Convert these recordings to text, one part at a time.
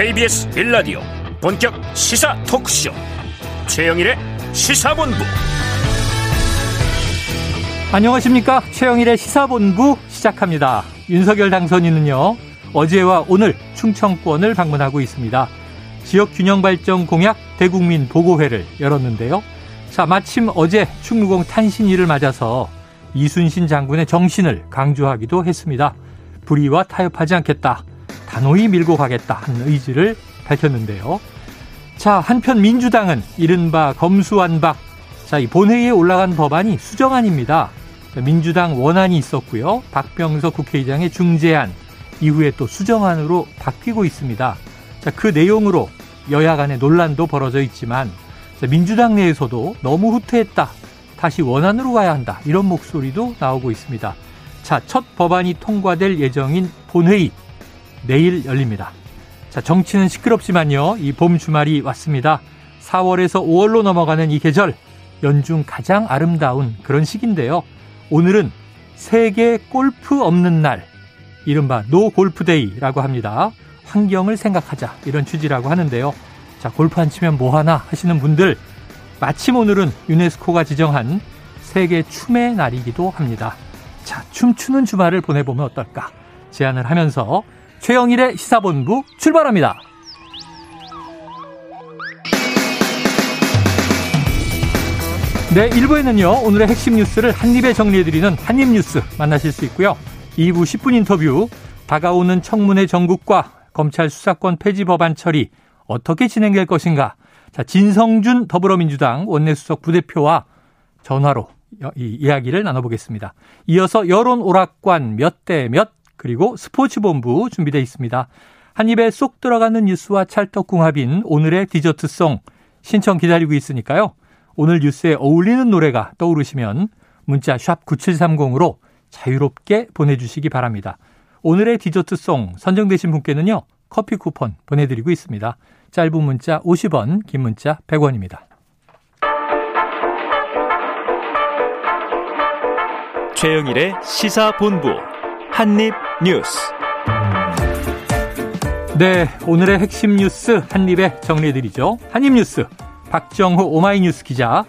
KBS 빌라디오 본격 시사 토크쇼. 최영일의 시사본부. 안녕하십니까? 최영일의 시사본부 시작합니다. 윤석열 당선인은요 어제와 오늘 충청권을 방문하고 있습니다. 지역균형발전 공약 대국민 보고회를 열었는데요. 자 마침 어제 충무공 탄신일을 맞아서 이순신 장군의 정신을 강조하기도 했습니다. 불의와 타협하지 않겠다 단호히 밀고 가겠다 하는 의지를 밝혔는데요. 자, 한편 민주당은 이른바 검수완박. 자, 이 본회의에 올라간 법안이 수정안입니다. 민주당 원안이 있었고요. 박병석 국회의장의 중재안 이후에 또 수정안으로 바뀌고 있습니다. 자, 그 내용으로 여야 간의 논란도 벌어져 있지만 자, 민주당 내에서도 너무 후퇴했다. 다시 원안으로 가야 한다. 이런 목소리도 나오고 있습니다. 자, 첫 법안이 통과될 예정인 본회의 내일 열립니다. 자, 정치는 시끄럽지만요. 이 봄 주말이 왔습니다. 4월에서 5월로 넘어가는 이 계절, 연중 가장 아름다운 그런 시기인데요. 오늘은 세계 골프 없는 날, 이른바 노 골프데이라고 합니다. 환경을 생각하자 이런 취지라고 하는데요. 자, 골프 안 치면 뭐 하나 하시는 분들 마침 오늘은 유네스코가 지정한 세계 춤의 날이기도 합니다. 자, 춤추는 주말을 보내보면 어떨까 제안을 하면서 최영일의 시사본부 출발합니다. 네, 1부에는요, 오늘의 핵심 뉴스를 한입에 정리해드리는 한입뉴스 만나실 수 있고요. 2부 10분 인터뷰, 다가오는 청문회 전국과 검찰 수사권 폐지 법안 처리 어떻게 진행될 것인가. 자, 진성준 더불어민주당 원내수석 부대표와 전화로 이 이야기를 나눠보겠습니다. 이어서 여론 오락관 몇 대 몇 그리고 스포츠본부 준비되어 있습니다. 한 입에 쏙 들어가는 뉴스와 찰떡궁합인 오늘의 디저트송 신청 기다리고 있으니까요. 오늘 뉴스에 어울리는 노래가 떠오르시면 문자 샵 9730으로 자유롭게 보내주시기 바랍니다. 오늘의 디저트송 선정되신 분께는요. 커피 쿠폰 보내드리고 있습니다. 짧은 문자 50원, 긴 문자 100원입니다. 최영일의 시사본부 한입뉴스. 네, 오늘의 핵심 뉴스 한입에 정리해드리죠. 한입뉴스 박정호 오마이뉴스 기자,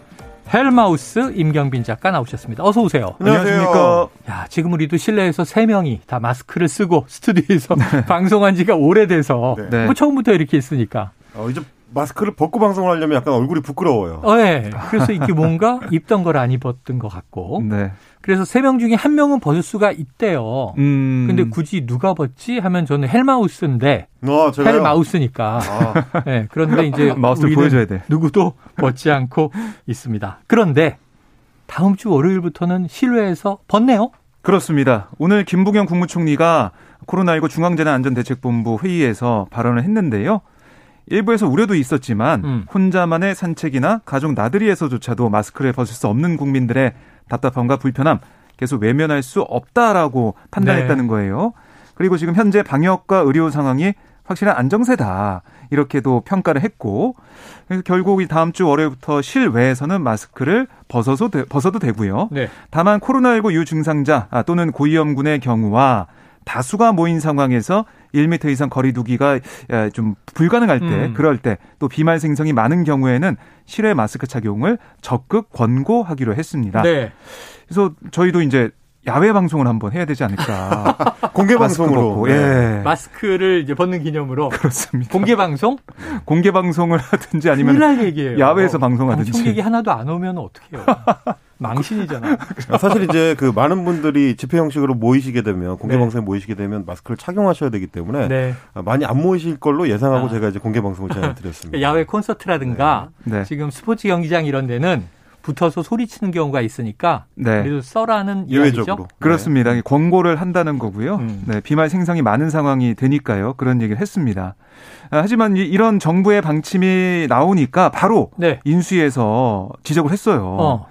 헬마우스 임경빈 작가 나오셨습니다. 어서 오세요. 안녕하십니까. 야, 지금 우리도 실내에서 세 명이 다 마스크를 쓰고 스튜디오에서 네. 방송한 지가 오래돼서 네. 뭐 처음부터 이렇게 있으니까. 어, 이제 마스크를 벗고 방송을 하려면 약간 얼굴이 부끄러워요. 어, 네. 그래서 이게 뭔가 입던 걸 안 입었던 것 같고. 네. 그래서 세 명 중에 한 명은 벗을 수가 있대요. 음. 근데 굳이 누가 벗지 하면 저는 헬마우스인데. 어, 헬마우스니까. 아. 네. 그런데 이제 마우스 보여줘야 돼. 누구도 벗지 않고 있습니다. 그런데 다음 주 월요일부터는 실외에서 벗네요. 그렇습니다. 오늘 김부겸 국무총리가 코로나19 중앙재난안전대책본부 회의에서 발언을 했는데요. 일부에서 우려도 있었지만 음. 혼자만의 산책이나 가족 나들이에서조차도 마스크를 벗을 수 없는 국민들의 답답함과 불편함 계속 외면할 수 없다라고 판단했다는 네. 거예요. 그리고 지금 현재 방역과 의료 상황이 확실한 안정세다. 이렇게도 평가를 했고 그래서 결국 이 다음 주 월요일부터 실외에서는 마스크를 벗어서 벗어도 되고요. 네. 다만 코로나19 유증상자 아, 또는 고위험군의 경우와 다수가 모인 상황에서 1m 이상 거리 두기가 좀 불가능할 때, 음. 그럴 때, 또 비말 생성이 많은 경우에는 실외 마스크 착용을 적극 권고하기로 했습니다. 네. 그래서 저희도 이제 야외 방송을 한번 해야 되지 않을까. 공개 방송으로. 네. 예. 마스크를 이제 벗는 기념으로. 그렇습니다. 공개 방송? 공개 방송을 하든지 아니면 야외에서 방송하든지. 방청객이 하나도 안 오면 어떡해요. 망신이잖아. 사실 이제 그 많은 분들이 집회 형식으로 모이시게 되면 공개 네. 방송에 모이시게 되면 마스크를 착용하셔야 되기 때문에 네. 많이 안 모이실 걸로 예상하고 아. 제가 이제 공개 방송을 제안드렸습니다. 야외 콘서트라든가 네. 네. 지금 스포츠 경기장 이런 데는 붙어서 소리치는 경우가 있으니까 네. 그래도 써라는 이야기죠. 그렇습니다. 네. 광고를 한다는 거고요. 음. 네, 비말 생성이 많은 상황이 되니까요. 그런 얘기를 했습니다. 아, 하지만 이런 정부의 방침이 나오니까 바로 네. 인수위에서 지적을 했어요. 어.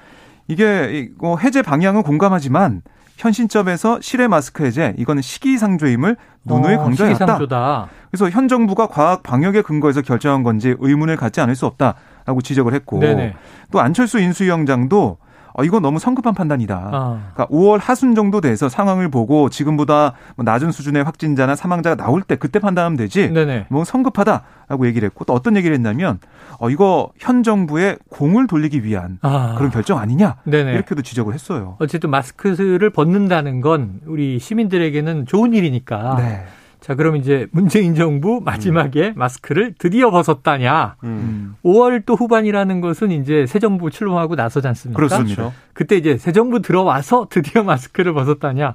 이게 뭐 해제 방향은 공감하지만 현 시점에서 실외 마스크 해제 이거는 시기상조임을 누누이 어, 강조했다. 시기상조다. 그래서 현 정부가 과학 방역에 근거해서 결정한 건지 의문을 갖지 않을 수 없다 라고 지적을 했고 네네. 또 안철수 인수위원장도 어, 이거 너무 성급한 판단이다. 아. 그러니까 5월 하순 정도 돼서 상황을 보고 지금보다 뭐 낮은 수준의 확진자나 사망자가 나올 때 그때 판단하면 되지. 네네. 뭐 성급하다라고 얘기를 했고 또 어떤 얘기를 했냐면 어, 이거 현 정부의 공을 돌리기 위한 아. 그런 결정 아니냐. 네네. 이렇게도 지적을 했어요. 어쨌든 마스크를 벗는다는 건 우리 시민들에게는 좋은 일이니까. 네. 자, 그럼 이제 문재인 정부 마지막에 음. 마스크를 드디어 벗었다냐. 음. 5월 또 후반이라는 것은 이제 새 정부 출범하고 나서지 않습니까? 그렇습니다. 그때 이제 새 정부 들어와서 드디어 마스크를 벗었다냐.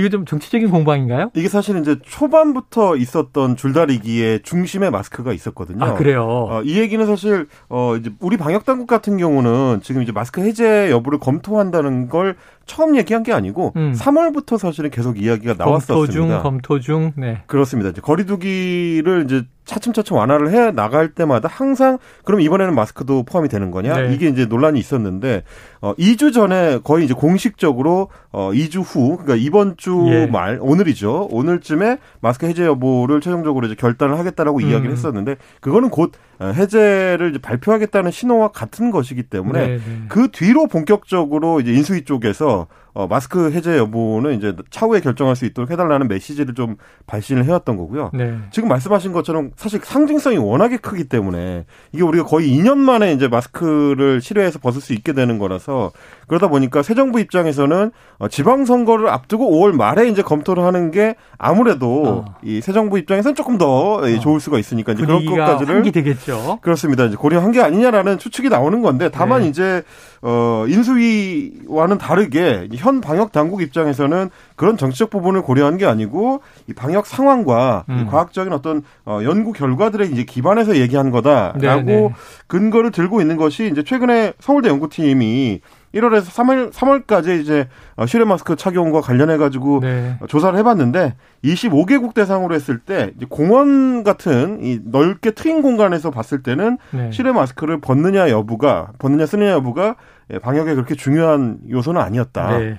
이게 좀 정치적인 공방인가요? 이게 사실은 이제 초반부터 있었던 줄다리기의 중심에 마스크가 있었거든요. 아, 그래요? 어, 이 얘기는 사실, 어, 이제 우리 방역당국 같은 경우는 지금 이제 마스크 해제 여부를 검토한다는 걸 처음 얘기한 게 아니고 음. 3월부터 사실은 계속 이야기가 나왔었습니다. 검토 중, 검토 중. 네. 그렇습니다. 이제 거리두기를 이제 차츰차츰 완화를 해 나갈 때마다 항상 그럼 이번에는 마스크도 포함이 되는 거냐? 네. 이게 이제 논란이 있었는데 어 2주 전에 거의 이제 공식적으로 어 2주 후 그러니까 이번 주말 예. 오늘이죠. 오늘쯤에 마스크 해제 여부를 최종적으로 이제 결단을 하겠다라고 음. 이야기를 했었는데 그거는 곧 어, 해제를 발표하겠다는 신호와 같은 것이기 때문에 네, 네. 그 뒤로 본격적으로 이제 인수위 쪽에서 어, 마스크 해제 여부는 이제 차후에 결정할 수 있도록 해달라는 메시지를 좀 발신을 해왔던 거고요. 네. 지금 말씀하신 것처럼 사실 상징성이 워낙에 크기 때문에 이게 우리가 거의 2년 만에 이제 마스크를 실외에서 벗을 수 있게 되는 거라서 그러다 보니까 새 정부 입장에서는 어, 지방선거를 앞두고 5월 말에 이제 검토를 하는 게 아무래도 어. 이새 정부 입장에서는 조금 더 어. 좋을 수가 있으니까 이제 그런 것까지를 되겠죠. 그렇습니다. 이제 고려한 게 아니냐라는 추측이 나오는 건데 다만 네. 이제 어 인수위와는 다르게 현 방역 당국 입장에서는 그런 정치적 부분을 고려한 게 아니고 이 방역 상황과 음. 이 과학적인 어떤 어 연구 결과들에 이제 기반해서 얘기한 거다라고 네네. 네. 근거를 들고 있는 것이 이제 최근에 서울대 연구팀이 1월에서 3월 3월까지 이제 어, 실외 마스크 착용과 관련해 가지고 네. 조사를 해봤는데 25개국 대상으로 했을 때 공원 같은 이 넓게 트인 공간에서 봤을 때는 네. 실외 마스크를 벗느냐 여부가 벗느냐 쓰느냐 여부가 예, 방역에 그렇게 중요한 요소는 아니었다. 네.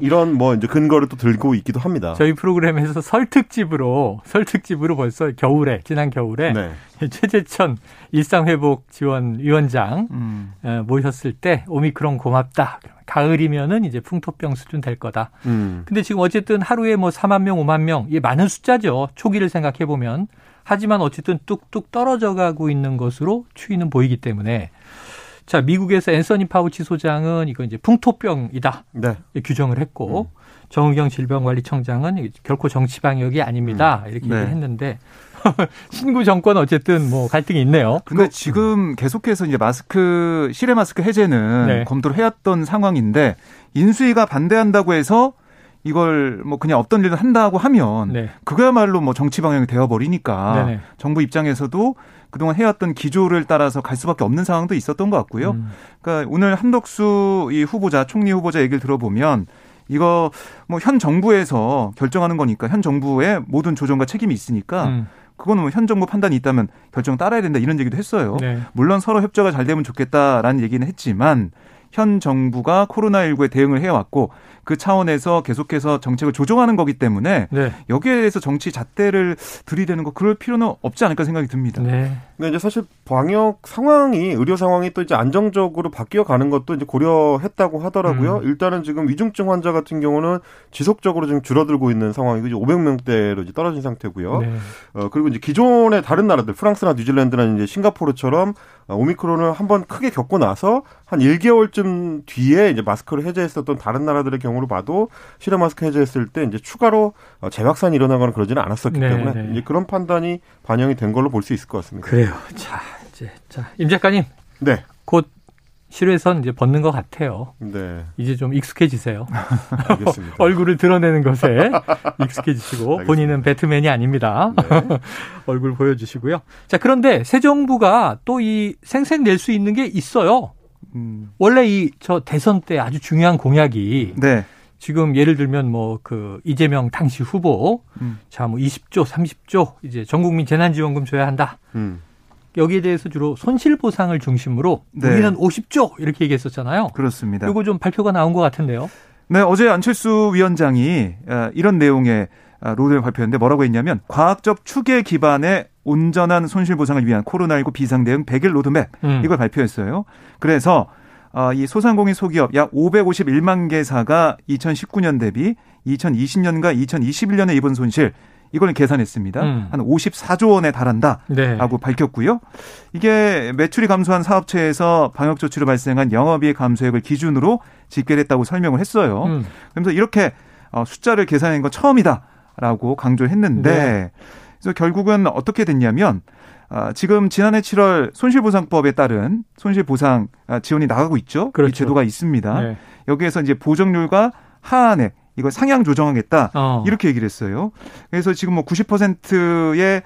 이런 뭐 이제 근거를 또 들고 있기도 합니다. 저희 프로그램에서 설특집으로 설특집으로 벌써 겨울에 지난 겨울에 네. 최재천 일상회복 지원 위원장 음. 어, 모셨을 때 오미크론 고맙다. 가을이면은 이제 풍토병 수준 될 거다. 음. 근데 지금 어쨌든 하루에 뭐 4만 명, 5만 명, 이게 많은 숫자죠. 초기를 생각해 보면. 하지만 어쨌든 뚝뚝 떨어져 가고 있는 것으로 추이는 보이기 때문에 자, 미국에서 앤서니 파우치 소장은 이거 이제 풍토병이다. 네. 규정을 했고 음. 정의경 질병관리청장은 결코 정치 방역이 아닙니다. 음. 이렇게 네. 얘기했는데 신구 정권 어쨌든 뭐 갈등이 있네요. 근데 그, 지금 계속해서 이제 마스크 실외 마스크 해제는 네. 검토를 해왔던 상황인데 인수위가 반대한다고 해서 이걸 뭐 그냥 없던 일을 한다고 하면 네. 그거야말로 뭐 정치 방향이 되어 버리니까 네 정부 입장에서도 그동안 해왔던 기조를 따라서 갈 수밖에 없는 상황도 있었던 것 같고요. 음. 그러니까 오늘 한덕수 이 후보자 총리 후보자 얘기를 들어보면 이거 뭐 현 정부에서 결정하는 거니까 현 정부의 모든 조정과 책임이 있으니까 음. 그거는 뭐 현 정부 판단이 있다면 결정 따라야 된다 이런 얘기도 했어요. 네. 물론 서로 협조가 잘 되면 좋겠다라는 얘기는 했지만 현 정부가 코로나19에 대응을 해왔고 그 차원에서 계속해서 정책을 조정하는 거기 때문에 네. 여기에 대해서 정치 잣대를 들이대는 거 그럴 필요는 없지 않을까 생각이 듭니다. 네. 근데 이제 사실 방역 상황이 의료 상황이 또 이제 안정적으로 바뀌어 가는 것도 이제 고려했다고 하더라고요. 음. 일단은 지금 위중증 환자 같은 경우는 지속적으로 지금 줄어들고 있는 상황이고 이제 500명대로 이제 떨어진 상태고요. 네. 어 그리고 이제 기존의 다른 나라들 프랑스나 뉴질랜드나 이제 싱가포르처럼 오미크론을 한번 크게 겪고 나서 한 1개월쯤 뒤에 이제 마스크를 해제했었던 다른 나라들의 경우 로 봐도 실외 마스크 해제했을 때 이제 추가로 어, 재확산이 일어나거나 그러지는 않았었기 네, 때문에 네. 이제 그런 판단이 반영이 된 걸로 볼 수 있을 것 같습니다. 그래요. 자, 이제 자, 임 작가님. 네. 곧 실외선 이제 벗는 것 같아요. 네. 이제 좀 익숙해지세요. 알겠습니다. 얼굴을 드러내는 것에 익숙해지시고 본인은 배트맨이 아닙니다. 네. 얼굴 보여주시고요. 자 그런데 새 정부가 또 이 생색 낼 수 있는 게 있어요. 음. 원래 이 저 대선 때 아주 중요한 공약이 네. 지금 예를 들면 뭐 그 이재명 당시 후보 음. 자뭐 20조 30조 이제 전 국민 재난지원금 줘야 한다. 음. 여기에 대해서 주로 손실 보상을 중심으로 네. 우리는 50조 이렇게 얘기했었잖아요. 그렇습니다. 이거 좀 발표가 나온 것 같은데요. 네, 어제 안철수 위원장이 어, 이런 내용의 어, 로드를 발표했는데 뭐라고 했냐면 과학적 추계 기반의 온전한 손실 보상을 위한 코로나19 비상 대응 100일 로드맵 음. 이걸 발표했어요. 그래서 어, 이 소상공인 소기업 약 551만 개사가 2019년 대비 2020년과 2021년에 입은 손실 이걸 계산했습니다. 음. 한 54조 원에 달한다라고 네. 밝혔고요. 이게 매출이 감소한 사업체에서 방역 조치로 발생한 영업이익 감소액을 기준으로 집계했다고 설명을 했어요. 음. 그러면서 이렇게 어, 숫자를 계산한 건 처음이다라고 강조했는데 네. 그래서 결국은 어떻게 됐냐면 아, 지금 지난해 7월 손실보상법에 따른 손실보상 아, 지원이 나가고 있죠. 그렇죠. 이 제도가 있습니다. 네. 여기에서 이제 보정률과 하한액 이거 상향 조정하겠다 어. 이렇게 얘기를 했어요. 그래서 지금 뭐 90%의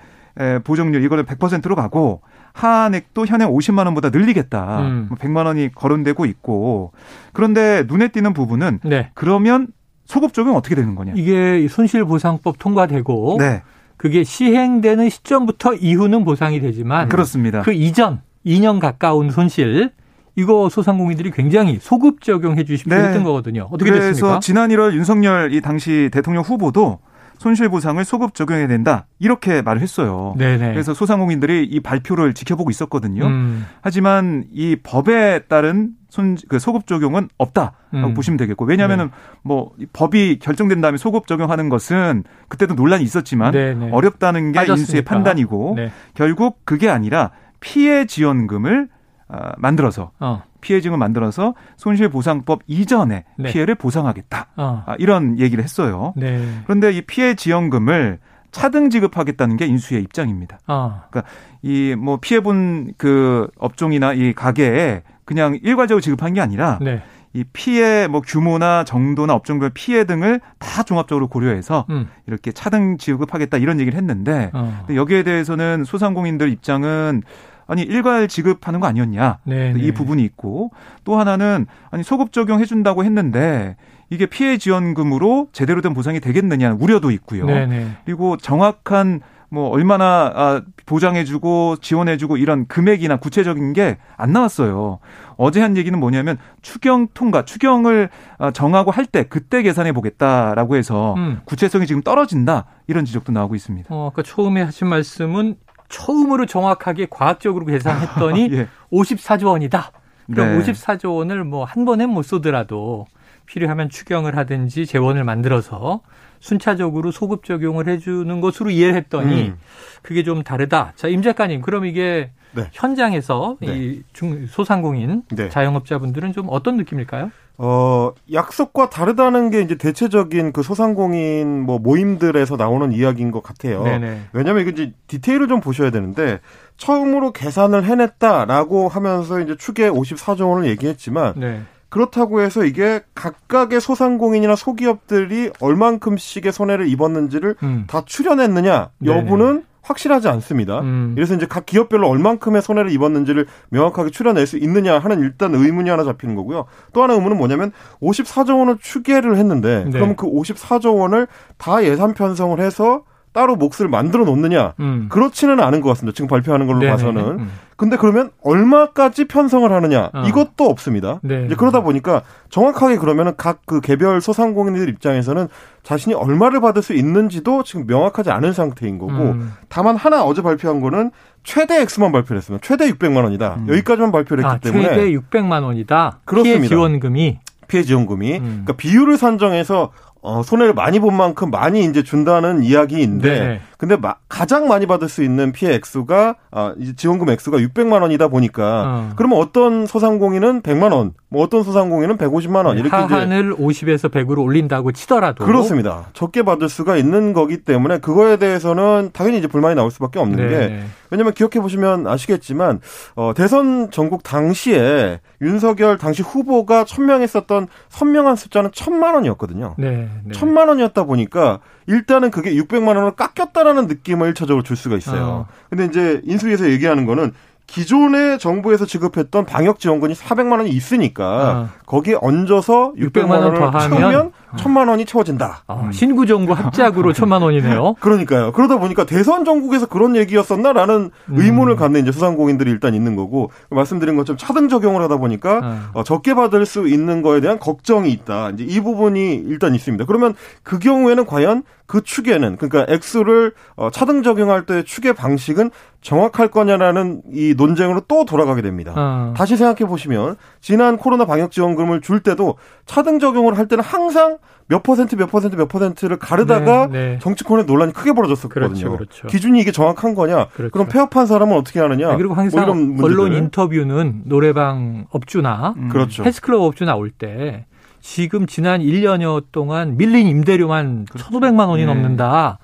보정률 이거를 100%로 가고 하한액도 현행 50만 원보다 늘리겠다. 음. 100만 뭐 원이 거론되고 있고 그런데 눈에 띄는 부분은 네. 그러면 소급 적용 어떻게 되는 거냐? 이게 손실보상법 통과되고 네. 그게 시행되는 시점부터 이후는 보상이 되지만 그렇습니다. 그 이전 2년 가까운 손실 이거 소상공인들이 굉장히 소급 적용해 주십시오 네. 했던 거거든요. 어떻게 그래서 됐습니까? 지난 1월 윤석열 이 당시 대통령 후보도 손실보상을 소급 적용해야 된다 이렇게 말을 했어요. 네네. 그래서 소상공인들이 이 발표를 지켜보고 있었거든요. 음. 하지만 이 법에 따른 손, 그 소급 적용은 없다라고 음. 보시면 되겠고 왜냐하면은 네. 뭐 법이 결정된 다음에 소급 적용하는 것은 그때도 논란이 있었지만 네네. 어렵다는 게 빠졌으니까. 인수의 판단이고 네. 결국 그게 아니라 피해 지원금을 어, 만들어서 어. 피해증을 만들어서 손실보상법 이전에 네. 피해를 보상하겠다. 어. 아, 이런 얘기를 했어요. 네. 그런데 이 피해 지원금을 차등 지급하겠다는 게 인수의 입장입니다. 어. 그러니까 이 뭐 피해 본 그 업종이나 이 가게에 그냥 일괄적으로 지급한 게 아니라 네. 이 피해 뭐 규모나 정도나 업종별 피해 등을 다 종합적으로 고려해서 음. 이렇게 차등 지급하겠다 이런 얘기를 했는데 어. 여기에 대해서는 소상공인들 입장은 아니 일괄 지급하는 거 아니었냐 네네. 이 네. 부분이 있고 또 하나는 아니 소급 적용해 준다고 했는데 이게 피해 지원금으로 제대로 된 보상이 되겠느냐 우려도 있고요. 네네. 네. 그리고 정확한 뭐 얼마나 아, 보장해주고 지원해주고 이런 금액이나 구체적인 게 안 나왔어요. 어제 한 얘기는 뭐냐면 추경 통과, 추경을 아, 정하고 할 때 그때 계산해 보겠다라고 해서 음. 구체성이 지금 떨어진다 이런 지적도 나오고 있습니다. 어, 아까 처음에 하신 말씀은 처음으로 정확하게 과학적으로 계산했더니 예. 54조 원이다. 그럼 네. 54조 원을 뭐 한 번에 못 쏘더라도 필요하면 추경을 하든지 재원을 만들어서 순차적으로 소급 적용을 해주는 것으로 이해를 했더니 음. 그게 좀 다르다. 자, 임 작가님, 그럼 이게 네. 현장에서 네. 이 중, 소상공인 네. 자영업자분들은 좀 어떤 느낌일까요? 어, 약속과 다르다는 게 이제 대체적인 그 소상공인 뭐 모임들에서 나오는 이야기인 것 같아요. 네네. 왜냐면 이게 이제 디테일을 좀 보셔야 되는데 처음으로 계산을 해냈다라고 하면서 이제 추계 54조 원을 얘기했지만 네. 그렇다고 해서 이게 각각의 소상공인이나 소기업들이 얼만큼씩의 손해를 입었는지를 음. 다 추려냈느냐 여부는 네네. 확실하지 않습니다. 음. 그래서 이제 각 기업별로 얼만큼의 손해를 입었는지를 명확하게 추려낼 수 있느냐 하는 일단 의문이 하나 잡히는 거고요. 또 하나 의문은 뭐냐면 54조 원을 추계를 했는데 네. 그럼 그 54조 원을 다 예산 편성을 해서 따로 몫을 만들어 놓느냐 음. 그렇지는 않은 것 같습니다. 지금 발표하는 걸로 네네. 봐서는. 음. 근데 그러면 얼마까지 편성을 하느냐 어. 이것도 없습니다. 네. 이제 그러다 보니까 정확하게 그러면은 각 그 개별 소상공인들 입장에서는 자신이 얼마를 받을 수 있는지도 지금 명확하지 않은 상태인 거고 음. 다만 하나 어제 발표한 거는 최대 액수만 발표를 했습니다. 최대 600만 원이다. 음. 여기까지만 발표를 했기 아, 때문에 최대 600만 원이다. 그렇습니다. 피해 지원금이 피해 지원금이 음. 그러니까 비율을 산정해서 어, 손해를 많이 본 만큼 많이 이제 준다는 이야기인데, 네 근데 마, 가장 많이 받을 수 있는 피해 액수가, 아, 지원금 액수가 600만 원이다 보니까, 어. 그러면 어떤 소상공인은 100만 원, 뭐 어떤 소상공인은 150만 원, 이렇게 하한을 이제 50에서 100으로 올린다고 치더라도. 그렇습니다. 적게 받을 수가 있는 거기 때문에 그거에 대해서는 당연히 이제 불만이 나올 수밖에 없는 네. 게, 왜냐면 기억해 보시면 아시겠지만, 어, 대선 전국 당시에 윤석열 당시 후보가 천명했었던 선명한 숫자는 천만 원이었거든요. 네. 네. 천만 원이었다 보니까 일단은 그게 600만 원을 깎였다라는 느낌을 1차적으로 줄 수가 있어요. 어. 근데 이제 인수위에서 얘기하는 거는 기존에 정부에서 지급했던 방역 지원금이 400만 원이 있으니까 어. 거기에 얹어서 600만, 600만 원을 채우면 1000만 원이 채워진다. 어, 신구 정부 합작으로 1000만 원이네요. 그러니까요. 그러다 보니까 대선 전국에서 그런 얘기였었나라는 음. 의문을 갖는 이제 소상공인들이 일단 있는 거고 말씀드린 것처럼 차등 적용을 하다 보니까 어. 어, 적게 받을 수 있는 거에 대한 걱정이 있다. 이제 이 부분이 일단 있습니다. 그러면 그 경우에는 과연 그 추계는 그러니까 액수를 어, 차등 적용할 때 추계 방식은 정확할 거냐라는 이 논쟁으로 또 돌아가게 됩니다. 어. 다시 생각해 보시면 지난 코로나 방역 지원금을 줄 때도 차등 적용을 할 때는 항상 몇 퍼센트 몇 퍼센트 몇 퍼센트를 가르다가 네, 네. 정치권의 논란이 크게 벌어졌었거든요. 그렇죠, 그렇죠. 기준이 이게 정확한 거냐? 그렇죠. 그럼 폐업한 사람은 어떻게 하느냐? 네, 그리고 항상 뭐 언론 인터뷰는 노래방 업주나 음. 그렇죠. 헬스클럽 업주 나올 때 지금 지난 1년여 동안 밀린 임대료만 그렇죠. 1,500만 원이 네. 넘는다.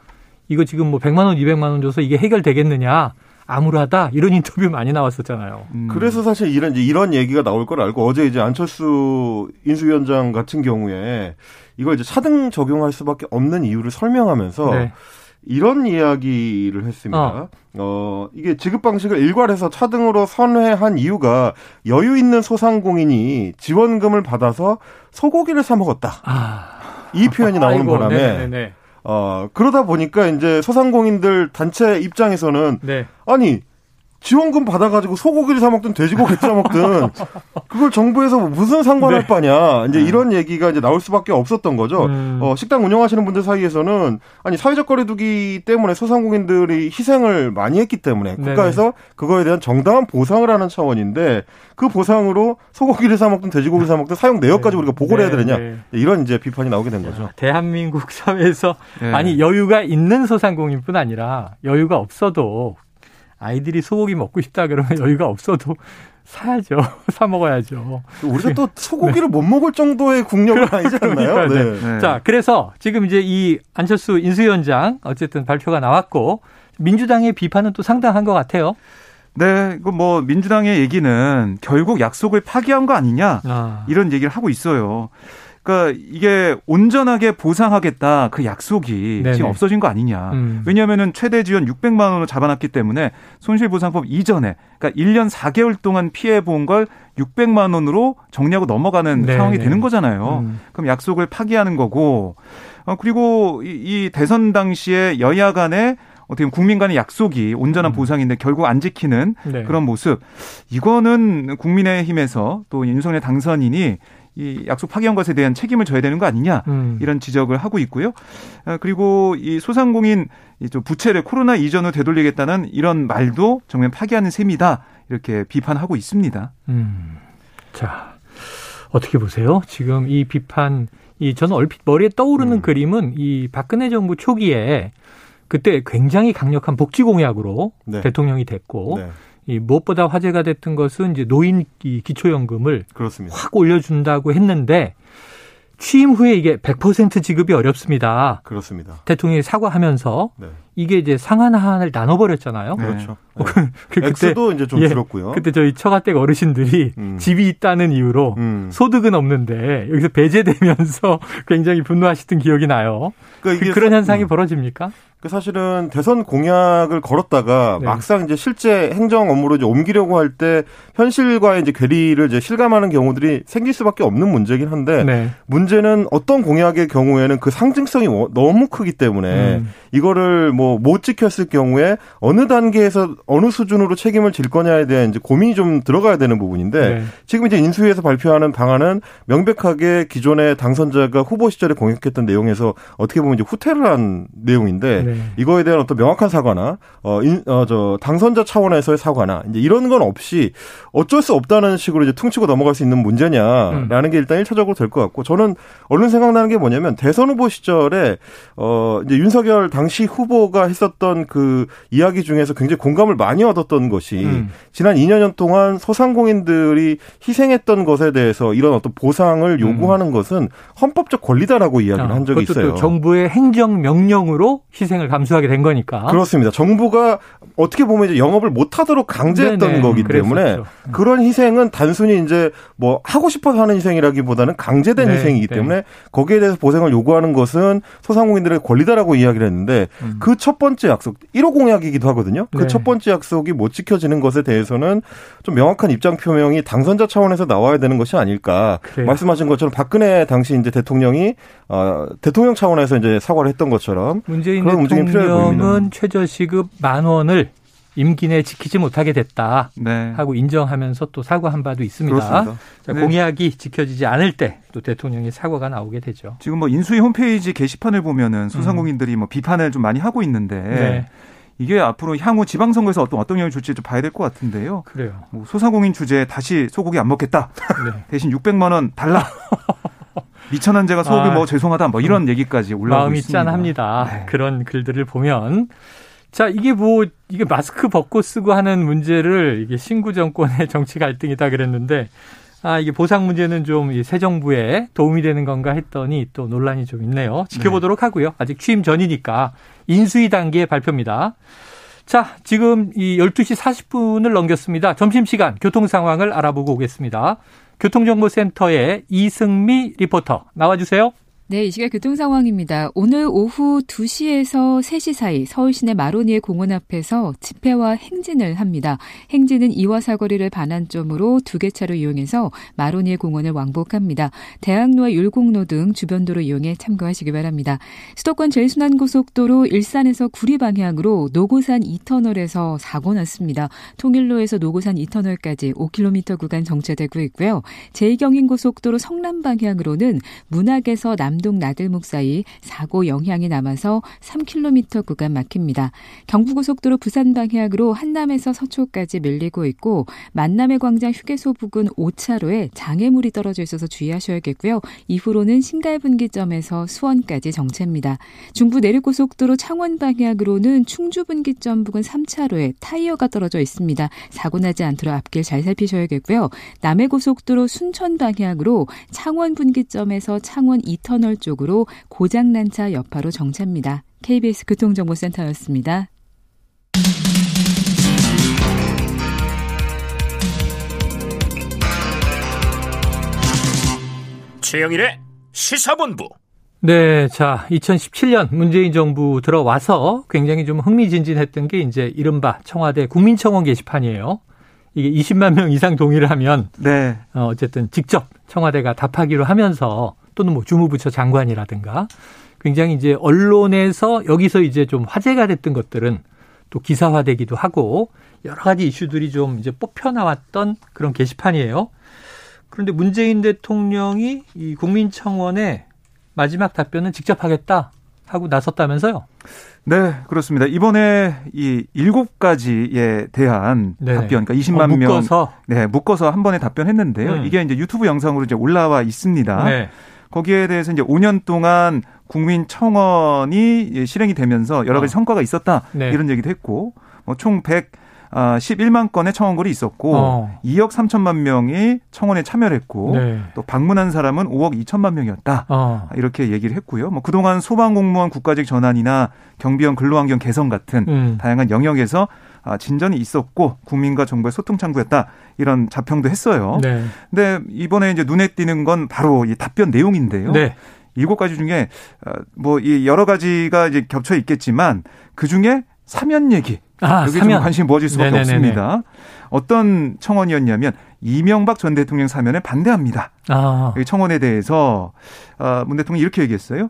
이거 지금 뭐 100만 원, 200만 원 줘서 이게 해결되겠느냐? 암울하다 이런 인터뷰 많이 나왔었잖아요. 음. 그래서 사실 이런 이제 이런 얘기가 나올 걸 알고 어제 이제 안철수 인수위원장 같은 경우에 이걸 이제 차등 적용할 수밖에 없는 이유를 설명하면서 네. 이런 이야기를 했습니다. 어. 어. 이게 지급 방식을 일괄해서 차등으로 선회한 이유가 여유 있는 소상공인이 지원금을 받아서 소고기를 사 먹었다. 아. 이 표현이 나오는 아이고, 바람에 네네네. 어 그러다 보니까 이제 소상공인들 단체 입장에서는 네. 아니 지원금 받아가지고 소고기를 사 먹든 돼지고기를 사 먹든 그걸 정부에서 무슨 상관할 네. 바냐 이제 음. 이런 얘기가 이제 나올 수밖에 없었던 거죠. 음. 어, 식당 운영하시는 분들 사이에서는 아니 사회적 거리두기 때문에 소상공인들이 희생을 많이 했기 때문에 국가에서 네네. 그거에 대한 정당한 보상을 하는 차원인데 그 보상으로 소고기를 사 먹든 돼지고기를 사 먹든 사용 내역까지 네. 우리가 보고를 해야 되느냐 네. 이런 이제 비판이 나오게 된 거죠. 대한민국 사회에서 네. 아니 여유가 있는 소상공인뿐 아니라 여유가 없어도 아이들이 소고기 먹고 싶다 그러면 여유가 없어도 사야죠. 사 먹어야죠. 우리가 또 소고기를 네. 못 먹을 정도의 국력은 아니지 않나요? 네. 네. 자, 그래서 지금 이제 이 안철수 인수위원장 어쨌든 발표가 나왔고 민주당의 비판은 또 상당한 것 같아요. 네, 그뭐 민주당의 얘기는 결국 약속을 파기한 거 아니냐 아. 이런 얘기를 하고 있어요. 그러니까 이게 온전하게 보상하겠다 그 약속이 네네. 지금 없어진 거 아니냐. 음. 왜냐하면은 최대 지원 600만 원으로 잡아놨기 때문에 손실보상법 이전에 그러니까 1년 4개월 동안 피해 본 걸 600만 원으로 정리하고 넘어가는 네네. 상황이 되는 거잖아요. 음. 그럼 약속을 파기하는 거고 어, 그리고 이, 이 대선 당시에 여야 간에 어떻게 보면 국민 간의 약속이 온전한 음. 보상인데 결국 안 지키는 네. 그런 모습. 이거는 국민의힘에서 또 윤석열 당선인이 이 약속 파기한 것에 대한 책임을 져야 되는 거 아니냐 음. 이런 지적을 하고 있고요. 아, 그리고 이 소상공인 이좀 부채를 코로나 이전으로 되돌리겠다는 이런 말도 정면 파기하는 셈이다 이렇게 비판하고 있습니다. 음. 자 어떻게 보세요? 지금 이 비판 이 저는 얼핏 머리에 떠오르는 음. 그림은 이 박근혜 정부 초기에 그때 굉장히 강력한 복지 공약으로 네. 대통령이 됐고 네. 이 무엇보다 화제가 됐던 것은 이제 노인 기초연금을 그렇습니다. 확 올려준다고 했는데 취임 후에 이게 100% 지급이 어렵습니다. 그렇습니다. 대통령이 사과하면서 네. 이게 이제 상한 하한을 나눠버렸잖아요. 네. 그렇죠. 네. 그, 그때 도 이제 좀 예, 줄었고요. 그때 저희 처가댁 어르신들이 음. 집이 있다는 이유로 음. 소득은 없는데 여기서 배제되면서 굉장히 분노하시던 기억이 나요. 그러니까 그, 런 현상이 음. 벌어집니까? 그 사실은 대선 공약을 걸었다가 네. 막상 이제 실제 행정 업무로 이제 옮기려고 할 때 현실과의 이제 괴리를 이제 실감하는 경우들이 생길 수밖에 없는 문제긴 한데 네. 문제는 어떤 공약의 경우에는 그 상징성이 너무 크기 때문에 음. 이거를 뭐 못 지켰을 경우에 어느 단계에서 어느 수준으로 책임을 질 거냐에 대한 이제 고민이 좀 들어가야 되는 부분인데 네. 지금 이제 인수위에서 발표하는 방안은 명백하게 기존의 당선자가 후보 시절에 공약했던 내용에서 어떻게 보면 이제 후퇴를 한 내용인데 네. 이거에 대한 어떤 명확한 사과나 어, 인, 어, 저 당선자 차원에서의 사과나 이제 이런 건 없이 어쩔 수 없다는 식으로 이제 퉁치고 넘어갈 수 있는 문제냐라는 음. 게 일단 1차적으로 될 것 같고 저는 얼른 생각나는 게 뭐냐면 대선 후보 시절에 어 이제 윤석열 당시 후보가 했었던 그 이야기 중에서 굉장히 공감을 많이 얻었던 것이 음. 지난 2년 동안 소상공인들이 희생했던 것에 대해서 이런 어떤 보상을 요구하는 음. 것은 헌법적 권리다라고 이야기를 아, 한 적이 있어요. 정부의 행정 명령으로 희생 희생을 감수하게 된 거니까. 그렇습니다. 정부가 어떻게 보면 이제 영업을 못 하도록 강제했던 네네, 거기 때문에 그랬었죠. 그런 희생은 단순히 이제 뭐 하고 싶어서 하는 희생이라기보다는 강제된 네, 희생이기 네. 때문에 거기에 대해서 보상을 요구하는 것은 소상공인들의 권리다라고 이야기를 했는데 음. 그첫 번째 약속 1호 공약이기도 하거든요. 그첫 네. 번째 약속이 못 지켜지는 것에 대해서는 좀 명확한 입장 표명이 당선자 차원에서 나와야 되는 것이 아닐까. 그래요. 말씀하신 것처럼 박근혜 당시 이제 대통령이 어, 대통령 차원에서 이제 사과를 했던 것처럼 문재인 대통령은 최저 시급 만 원을 임기 내 지키지 못하게 됐다 네. 하고 인정하면서 또 사과한 바도 있습니다. 자, 네. 공약이 지켜지지 않을 때 또 대통령의 사과가 나오게 되죠. 지금 뭐 인수위 홈페이지 게시판을 보면은 소상공인들이 뭐 비판을 좀 많이 하고 있는데 네. 이게 앞으로 향후 지방선거에서 어떤 어떤 영향을 줄지 좀 봐야 될 것 같은데요. 그래요. 뭐 소상공인 주제 다시 소고기 안 먹겠다. 네. 대신 600만 원 달라. 미천한 제가 소고기 아, 뭐 죄송하다 뭐 이런 음. 얘기까지 올라오고 마음이 있습니다. 짠합니다. 네. 그런 글들을 보면 자 이게 뭐 이게 마스크 벗고 쓰고 하는 문제를 이게 신구 정권의 정치 갈등이다 그랬는데 아, 이게 보상 문제는 좀 새 정부에 도움이 되는 건가 했더니 또 논란이 좀 있네요. 지켜보도록 네. 하고요. 아직 취임 전이니까 인수위 단계 발표입니다. 자, 지금 이 12시 40분을 넘겼습니다. 점심시간 교통 상황을 알아보고 오겠습니다. 교통정보센터의 이승미 리포터 나와주세요. 네, 이 시각 교통 상황입니다. 오늘 오후 2시에서 3시 사이 서울 시내 마로니에 공원 앞에서 집회와 행진을 합니다. 행진은 이화 사거리를 반환점으로 두 개 차로 이용해서 마로니에 공원을 왕복합니다. 대학로와 율곡로 등 주변 도로 이용해 참고하시기 바랍니다. 수도권 제일순환고속도로 일산에서 구리 방향으로 노고산 2터널에서 사고 났습니다. 통일로에서 노고산 2터널까지 5km 구간 정체되고 있고요. 제2경인고속도로 성남 방향으로는 문학에서 남 남동 나들목 사이 사고 영향이 남아서 3km 구간 막힙니다. 경부고속도로 부산 방향으로 한남에서 서초까지 밀리고 있고 만남의 광장 휴게소 부근 5차로에 장애물이 떨어져 있어서 주의하셔야겠고요. 이후로는 신갈분기점에서 수원까지 정체입니다. 중부 내륙고속도로 창원 방향으로는 충주분기점 부근 3차로에 타이어가 떨어져 있습니다. 사고 나지 않도록 앞길 잘 살피셔야겠고요. 남해고속도로 순천 방향으로 창원 분기점에서 창원 2터널 터널 쪽으로 고장난 차 여파로 정체입니다. KBS 교통정보센터였습니다. 최영일의 시사본부. 네, 자, 2017년 문재인 정부 들어와서 굉장히 좀 흥미진진했던 게 이제 이른바 청와대 국민청원 게시판이에요. 이게 20만 명 이상 동의를 하면 네. 어, 어쨌든 직접 청와대가 답하기로 하면서 또는 뭐 주무부처 장관이라든가 굉장히 이제 언론에서 여기서 이제 좀 화제가 됐던 것들은 또 기사화되기도 하고 여러 가지 이슈들이 좀 이제 뽑혀 나왔던 그런 게시판이에요. 그런데 문재인 대통령이 이 국민청원에 마지막 답변은 직접 하겠다 하고 나섰다면서요? 네, 그렇습니다. 이번에 이 일곱 가지에 대한 네. 답변, 그러니까 20만 어, 묶어서? 명, 네, 묶어서 한 번에 답변했는데요. 음. 이게 이제 유튜브 영상으로 이제 올라와 있습니다. 네. 거기에 대해서 이제 5년 동안 국민 청원이 실행이 되면서 여러 가지 어. 성과가 있었다 네. 이런 얘기도 했고 뭐총 100. 아, 11만 건의 청원글이 있었고 어. 2억 3천만 명이 청원에 참여를 했고 네. 또 방문한 사람은 5억 2천만 명이었다. 어. 이렇게 얘기를 했고요. 뭐 그동안 소방공무원 국가직 전환이나 경비원 근로환경 개선 같은 음. 다양한 영역에서 아, 진전이 있었고 국민과 정부의 소통 창구였다 이런 자평도 했어요. 네. 근데 이번에 이제 눈에 띄는 건 바로 이 답변 내용인데요. 네. 일곱 가지 중에 어, 뭐이 여러 가지가 이제 겹쳐 있겠지만 그 중에 사면 얘기 아, 여기 사면. 좀 관심이 모아질 수밖에 네네네네. 없습니다. 어떤 청원이었냐면 이명박 전 대통령 사면에 반대합니다. 아. 청원에 대해서 어, 문 대통령이 이렇게 얘기했어요.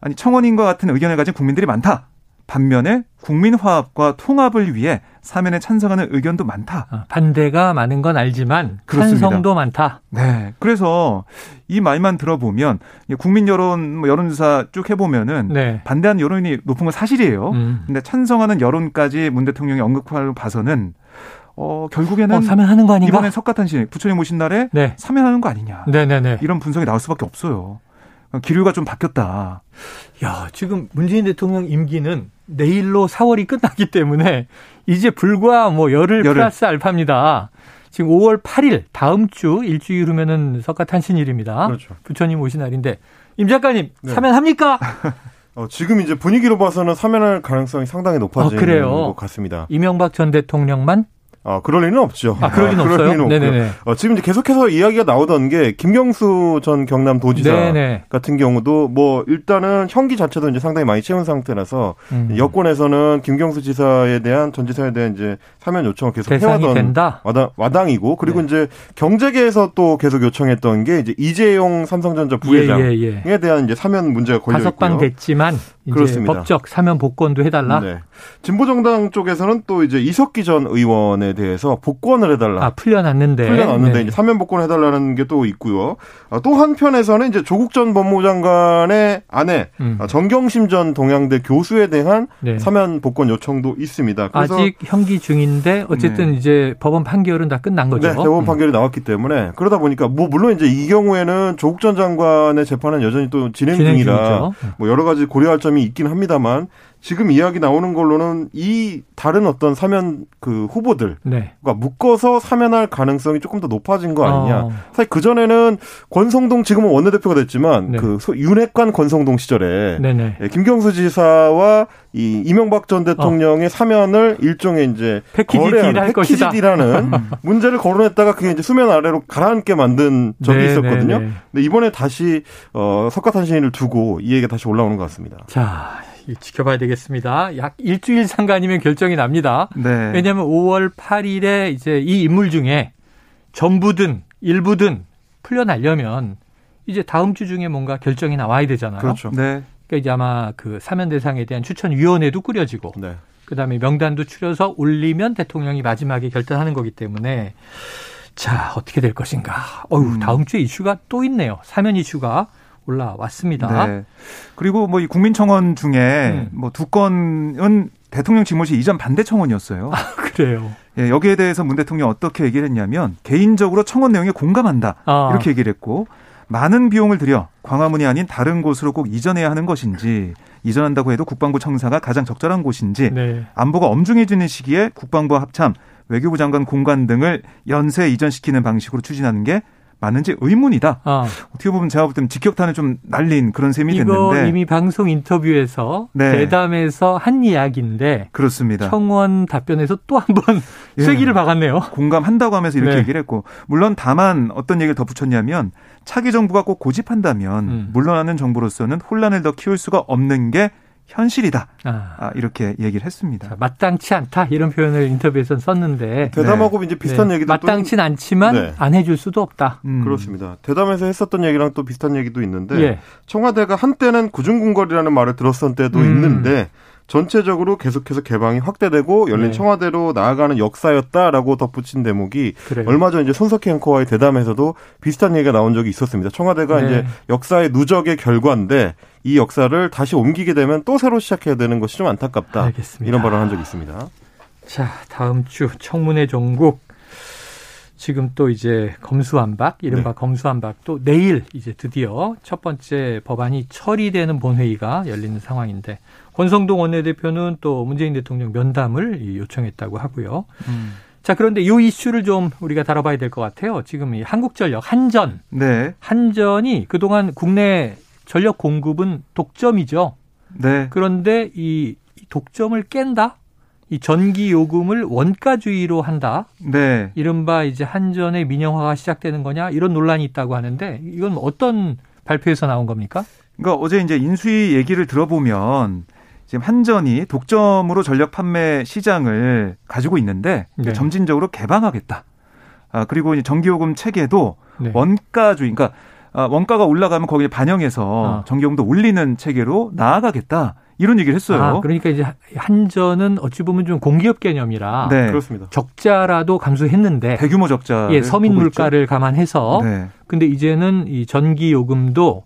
아니 청원인과 같은 의견을 가진 국민들이 많다. 반면에 국민 화합과 통합을 위해 사면에 찬성하는 의견도 많다. 아, 반대가 많은 건 알지만 그렇습니다. 찬성도 많다. 네. 그래서 이 말만 들어보면 국민 여론 뭐 여론조사 쭉 해보면은 네. 반대하는 여론이 높은 건 사실이에요. 음. 근데 찬성하는 여론까지 문 대통령이 언급하는 봐서는 어, 결국에는 어, 사면하는 거 아닌가? 이번에 석가탄신 부처님 오신 날에 네. 사면하는 거 아니냐? 네네네. 이런 분석이 나올 수밖에 없어요. 기류가 좀 바뀌었다. 야, 지금 문재인 대통령 임기는 내일로 4월이 끝났기 때문에 이제 불과 뭐 열흘, 열흘. 플러스 알파입니다. 지금 5월 8일 다음 주 일주일 후면은 석가탄신일입니다. 그렇죠. 부처님 오신 날인데 임 작가님 네. 사면합니까? 어, 지금 이제 분위기로 봐서는 사면할 가능성이 상당히 높아진 어, 것 같습니다. 이명박 전 대통령만 아, 그럴 리는 없죠. 아, 그럴 리는 아, 없어요? 리는 네네네. 어, 지금 이제 계속해서 이야기가 나오던 게 김경수 전 경남 도지사 네네. 같은 경우도 뭐 일단은 형기 자체도 이제 상당히 많이 채운 상태라서 음. 여권에서는 김경수 지사에 대한 전 지사에 대한 이제 사면 요청을 계속 해왔던 된다? 와당, 와당이고 그리고 네. 이제 경제계에서 또 계속 요청했던 게 이제 이재용 삼성전자 부회장에 예, 예, 예. 대한 이제 사면 문제가 걸려 있고요. 다섯 방 됐지만 그렇습니다. 법적 사면 복권도 해달라. 네. 진보정당 쪽에서는 또 이제 이석기 전 의원에 대해서 복권을 해달라. 아 풀려났는데. 풀려났는데 네. 이제 사면 복권 해달라는 게 또 있고요. 아, 또 한편에서는 이제 조국 전 법무장관의 아내 음. 아, 정경심 전 동양대 교수에 대한 네. 사면 복권 요청도 있습니다. 아직 형기 중인데 어쨌든 네. 이제 법원 판결은 다 끝난 거죠. 네, 법원 음. 판결이 나왔기 때문에 그러다 보니까 뭐 물론 이제 이 경우에는 조국 전 장관의 재판은 여전히 또 진행, 진행 중이라 뭐 여러 가지 고려할 점이 있긴 합니다만 지금 이야기 나오는 걸로는 이 다른 어떤 사면 그 후보들 네. 그러니까 묶어서 사면할 가능성이 조금 더 높아진 거 아니냐. 어. 사실 그 전에는 권성동 지금은 원내대표가 됐지만 네. 그 윤핵관 권성동 시절에 네네. 예, 김경수 지사와 이 이명박 전 대통령의 어. 사면을 일종의 이제 패키지 딜할 패키지 딜하는 문제를 거론했다가 그게 이제 수면 아래로 가라앉게 만든 적이 네, 있었거든요. 네, 네. 근데 이번에 다시 어 석가탄신일을 두고 이 얘기가 다시 올라오는 것 같습니다. 자. 지켜봐야 되겠습니다. 약 일주일 상간이면 결정이 납니다. 네. 왜냐하면 5월 8일에 이제 이 인물 중에 전부든 일부든 풀려나려면 이제 다음 주 중에 뭔가 결정이 나와야 되잖아요. 그렇죠. 네. 그러니까 이제 아마 그 사면 대상에 대한 추천위원회도 꾸려지고 네. 그다음에 명단도 추려서 올리면 대통령이 마지막에 결단하는 거기 때문에 자 어떻게 될 것인가. 어유 음. 다음 주에 이슈가 또 있네요. 사면 이슈가 올라왔습니다. 네. 그리고 뭐 이 국민청원 중에 음. 뭐두 건은 대통령 집무실 이전 반대 청원이었어요. 아, 그래요. 예, 여기에 대해서 문 대통령 어떻게 얘기를 했냐면 개인적으로 청원 내용에 공감한다. 아. 이렇게 얘기를 했고 많은 비용을 들여 광화문이 아닌 다른 곳으로 꼭 이전해야 하는 것인지 이전한다고 해도 국방부 청사가 가장 적절한 곳인지 네. 안보가 엄중해지는 시기에 국방부 합참 외교부 장관 공간 등을 연쇄 이전시키는 방식으로 추진하는 게 맞는지 의문이다. 아. 어떻게 보면 제가 볼 때는 직격탄을 좀 날린 그런 셈이 이거 됐는데 이미 방송 인터뷰에서 네. 대담에서 한 이야기인데 그렇습니다. 청원 답변에서 또 한번 예. 쐐기를 박았네요. 공감한다고 하면서 이렇게 네. 얘기를 했고 물론 다만 어떤 얘기를 덧붙였냐면 차기 정부가 꼭 고집한다면 음. 물러나는 정부로서는 혼란을 더 키울 수가 없는 게 현실이다. 아. 아. 이렇게 얘기를 했습니다. 자, 마땅치 않다 이런 표현을 인터뷰에서 썼는데 대담하고 네. 이제 비슷한 네. 얘기도 마땅치 않지만 네. 안 해줄 수도 없다. 음. 그렇습니다. 대담에서 했었던 얘기랑 또 비슷한 얘기도 있는데 예. 청와대가 한때는 구중궁궐이라는 말을 들었던 때도 음. 있는데 전체적으로 계속해서 개방이 확대되고 열린 네. 청와대로 나아가는 역사였다라고 덧붙인 대목이 그래요. 얼마 전 이제 손석희 앵커와의 대담에서도 비슷한 얘기가 나온 적이 있었습니다. 청와대가 네. 이제 역사의 누적의 결과인데 이 역사를 다시 옮기게 되면 또 새로 시작해야 되는 것이 좀 안타깝다. 알겠습니다. 이런 발언을 한 적이 있습니다. 자, 다음 주 청문회 종국 지금 또 이제 검수완박, 이른바 네. 검수완박도 내일 이제 드디어 첫 번째 법안이 처리되는 본회의가 열리는 상황인데 권성동 원내대표는 또 문재인 대통령 면담을 요청했다고 하고요. 음. 자, 그런데 이 이슈를 좀 우리가 다뤄봐야 될 것 같아요. 지금 이 한국전력 한전. 네. 한전이 그동안 국내 전력 공급은 독점이죠. 네. 그런데 이 독점을 깬다? 이 전기 요금을 원가주의로 한다. 네. 이른바 이제 한전의 민영화가 시작되는 거냐 이런 논란이 있다고 하는데 이건 어떤 발표에서 나온 겁니까? 그러니까 어제 이제 인수위 얘기를 들어보면 지금 한전이 독점으로 전력 판매 시장을 가지고 있는데 네. 점진적으로 개방하겠다. 아, 그리고 전기요금 체계도 네. 원가주의, 그러니까 아, 원가가 올라가면 거기에 반영해서 아. 전기요금도 올리는 체계로 나아가겠다. 이런 얘기를 했어요. 아, 그러니까 이제 한전은 어찌 보면 좀 공기업 개념이라 네. 그렇습니다. 적자라도 감수했는데 대규모 적자 예, 서민 물가를 있죠. 감안해서 네. 근데 이제는 이 전기 요금도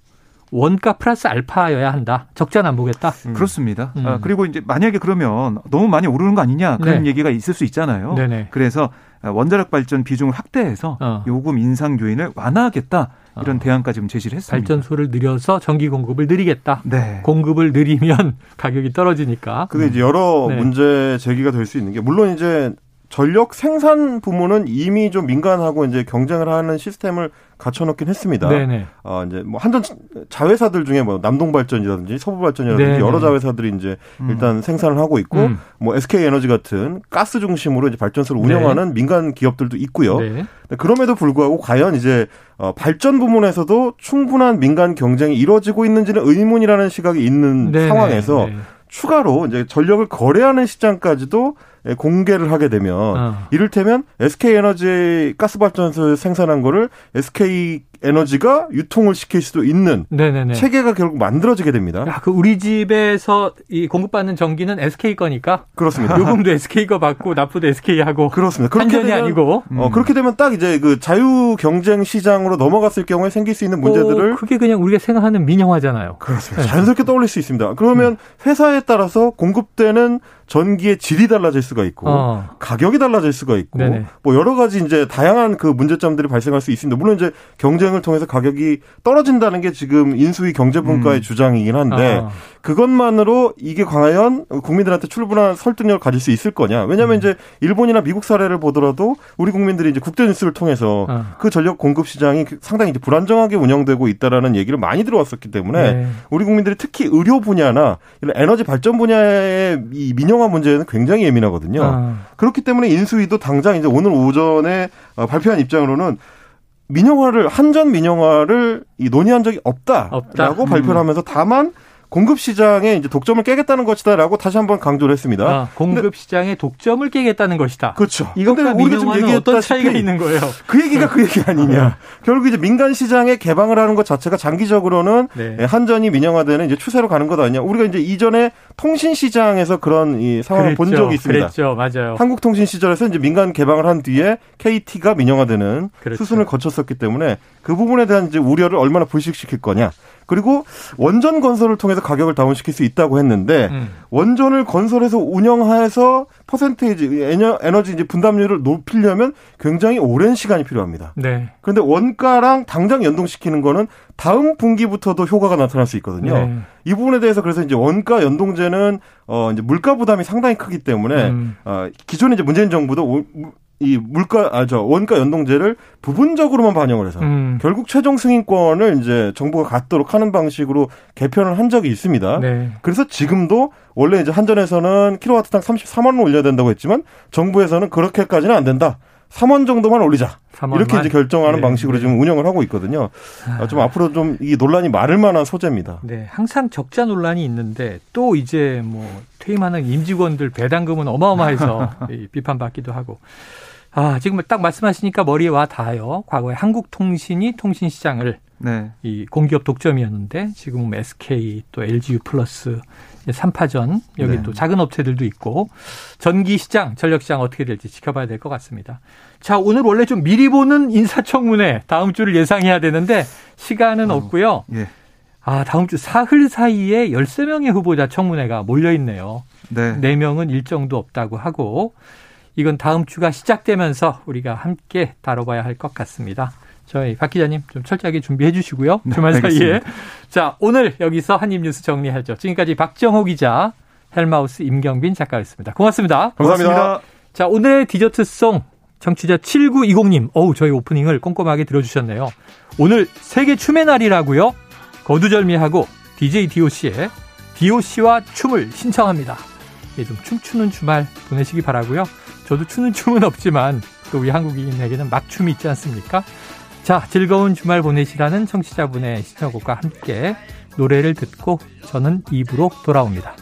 원가 플러스 알파여야 한다. 적자는 안 보겠다. 음. 그렇습니다. 음. 아, 그리고 이제 만약에 그러면 너무 많이 오르는 거 아니냐 그런 네. 얘기가 있을 수 있잖아요. 네네. 그래서 원자력 발전 비중을 확대해서 어. 요금 인상 요인을 완화하겠다. 이런 어. 대안까지 좀 제시를 했습니다. 발전소를 늘려서 전기 공급을 늘리겠다. 네. 공급을 늘리면 가격이 떨어지니까. 그게 이제 여러 네. 문제 제기가 될 수 있는 게 물론 이제 전력 생산 부문은 이미 좀 민간하고 이제 경쟁을 하는 시스템을 갖춰놓긴 했습니다. 네네. 어, 이제 뭐 한전 자회사들 중에 뭐 남동발전이라든지 서부발전이라든지 네네. 여러 자회사들이 이제 음. 일단 생산을 하고 있고 음. 뭐 SK 에너지 같은 가스 중심으로 이제 발전소를 운영하는 네. 민간 기업들도 있고요. 네. 그럼에도 불구하고 과연 이제 어, 발전 부문에서도 충분한 민간 경쟁이 이루어지고 있는지는 의문이라는 시각이 있는 네네. 상황에서 네. 추가로 이제 전력을 거래하는 시장까지도 예, 공개를 하게 되면 어. 이를테면 SK 에너지 가스발전소 생산한 거를 SK 에너지가 유통을 시킬 수도 있는 네네네. 체계가 결국 만들어지게 됩니다. 야, 그 우리 집에서 이 공급받는 전기는 SK 거니까 그렇습니다. 요금도 SK 거 받고 납부도 SK 하고 그렇습니다. 그렇게 되면 아니고 어, 음. 어, 그렇게 되면 딱 이제 그 자유 경쟁 시장으로 넘어갔을 경우에 생길 수 있는 문제들을 어, 그게 그냥 우리가 생각하는 민영화잖아요. 그렇습니다. 네. 자연스럽게 떠올릴 수 있습니다. 그러면 음. 회사에 따라서 공급되는 전기의 질이 달라질 수가 있고 어. 가격이 달라질 수가 있고 네네. 뭐 여러 가지 이제 다양한 그 문제점들이 발생할 수 있습니다. 물론 이제 경 쟁을 통해서 가격이 떨어진다는 게 지금 인수위 경제분과의 음. 주장이긴 한데 아. 그것만으로 이게 과연 국민들한테 출분한 설득력을 가질 수 있을 거냐? 왜냐하면 음. 이제 일본이나 미국 사례를 보더라도 우리 국민들이 이제 국제 뉴스를 통해서 아. 그 전력 공급 시장이 상당히 이제 불안정하게 운영되고 있다라는 얘기를 많이 들어왔었기 때문에 네. 우리 국민들이 특히 의료 분야나 이런 에너지 발전 분야의 이 민영 민영화 문제는 굉장히 예민하거든요. 아. 그렇기 때문에 인수위도 당장 이제 오늘 오전에 어, 발표한 입장으로는 민영화를 한전 민영화를 논의한 적이 없다라고 없다. 발표를 음. 하면서 다만 공급 시장에 이제 독점을 깨겠다는 것이다라고 다시 한번 강조를 했습니다. 아, 공급 시장에 독점을 깨겠다는 것이다. 그렇죠. 이것과 우리가 좀 얘기했던 차이가 있는 거예요. 그 얘기가 그 얘기 아니냐. 아. 결국 이제 민간 시장에 개방을 하는 것 자체가 장기적으로는 네. 예, 한전이 민영화되는 이제 추세로 가는 것 아니냐. 우리가 이제 이전에 통신 시장에서 그런 이 상황을 그랬죠. 본 적이 있습니다. 그렇죠. 맞아요. 한국통신 시절에서 이제 민간 개방을 한 뒤에 KT가 민영화되는 그렇죠. 수순을 거쳤었기 때문에 그 부분에 대한 이제 우려를 얼마나 불식시킬 거냐. 그리고 원전 건설을 통해서 가격을 다운시킬 수 있다고 했는데 음. 원전을 건설해서 운영해서 퍼센테이지 에너지 이제 분담률을 높이려면 굉장히 오랜 시간이 필요합니다. 네. 그런데 원가랑 당장 연동시키는 거는 다음 분기부터도 효과가 나타날 수 있거든요. 네. 이 부분에 대해서 그래서 이제 원가 연동제는 어 이제 물가 부담이 상당히 크기 때문에 음. 어 기존에 이제 문재인 정부도 이 물가 아 저 원가 연동제를 부분적으로만 반영을 해서 음. 결국 최종 승인권을 이제 정부가 갖도록 하는 방식으로 개편을 한 적이 있습니다. 네. 그래서 지금도 원래 이제 한전에서는 킬로와트당 34만 원 올려야 된다고 했지만 정부에서는 그렇게까지는 안 된다. 3원 정도만 올리자. 3원만? 이렇게 이제 결정하는 네. 방식으로 네. 지금 운영을 하고 있거든요. 아. 좀 앞으로 좀 이 논란이 많을 만한 소재입니다. 네, 항상 적자 논란이 있는데 또 이제 뭐 퇴임하는 임직원들 배당금은 어마어마해서 비판받기도 하고. 아, 지금 딱 말씀하시니까 머리에 와 닿아요. 과거에 한국통신이 통신시장을 네. 이 공기업 독점이었는데 지금은 SK 또 LGU 플러스 3파전 여기 네. 또 작은 업체들도 있고 전기 시장, 전력 시장 어떻게 될지 지켜봐야 될 것 같습니다. 자, 오늘 원래 좀 미리 보는 인사청문회 다음 주를 예상해야 되는데 시간은 어, 없고요. 예. 아, 다음 주 사흘 사이에 13명의 후보자 청문회가 몰려 있네요. 네. 4명은 일정도 없다고 하고 이건 다음 주가 시작되면서 우리가 함께 다뤄봐야 할 것 같습니다. 저희 박 기자님 좀 철저하게 준비해 주시고요. 네, 주말 사이에. 자, 오늘 여기서 한입뉴스 정리하죠. 지금까지 박정호 기자, 헬마우스 임경빈 작가였습니다. 고맙습니다. 감사합니다. 고맙습니다. 자, 오늘의 디저트송 청취자 7920님. 어우, 저희 오프닝을 꼼꼼하게 들어주셨네요. 오늘 세계 춤의 날이라고요? 거두절미하고 DJ DOC의 DOC와 춤을 신청합니다. 예, 좀 춤추는 주말 보내시기 바라고요. 저도 추는 춤은 없지만 또 우리 한국인에게는 막춤이 있지 않습니까? 자, 즐거운 주말 보내시라는 청취자분의 신청곡과 함께 노래를 듣고 저는 입으로 돌아옵니다.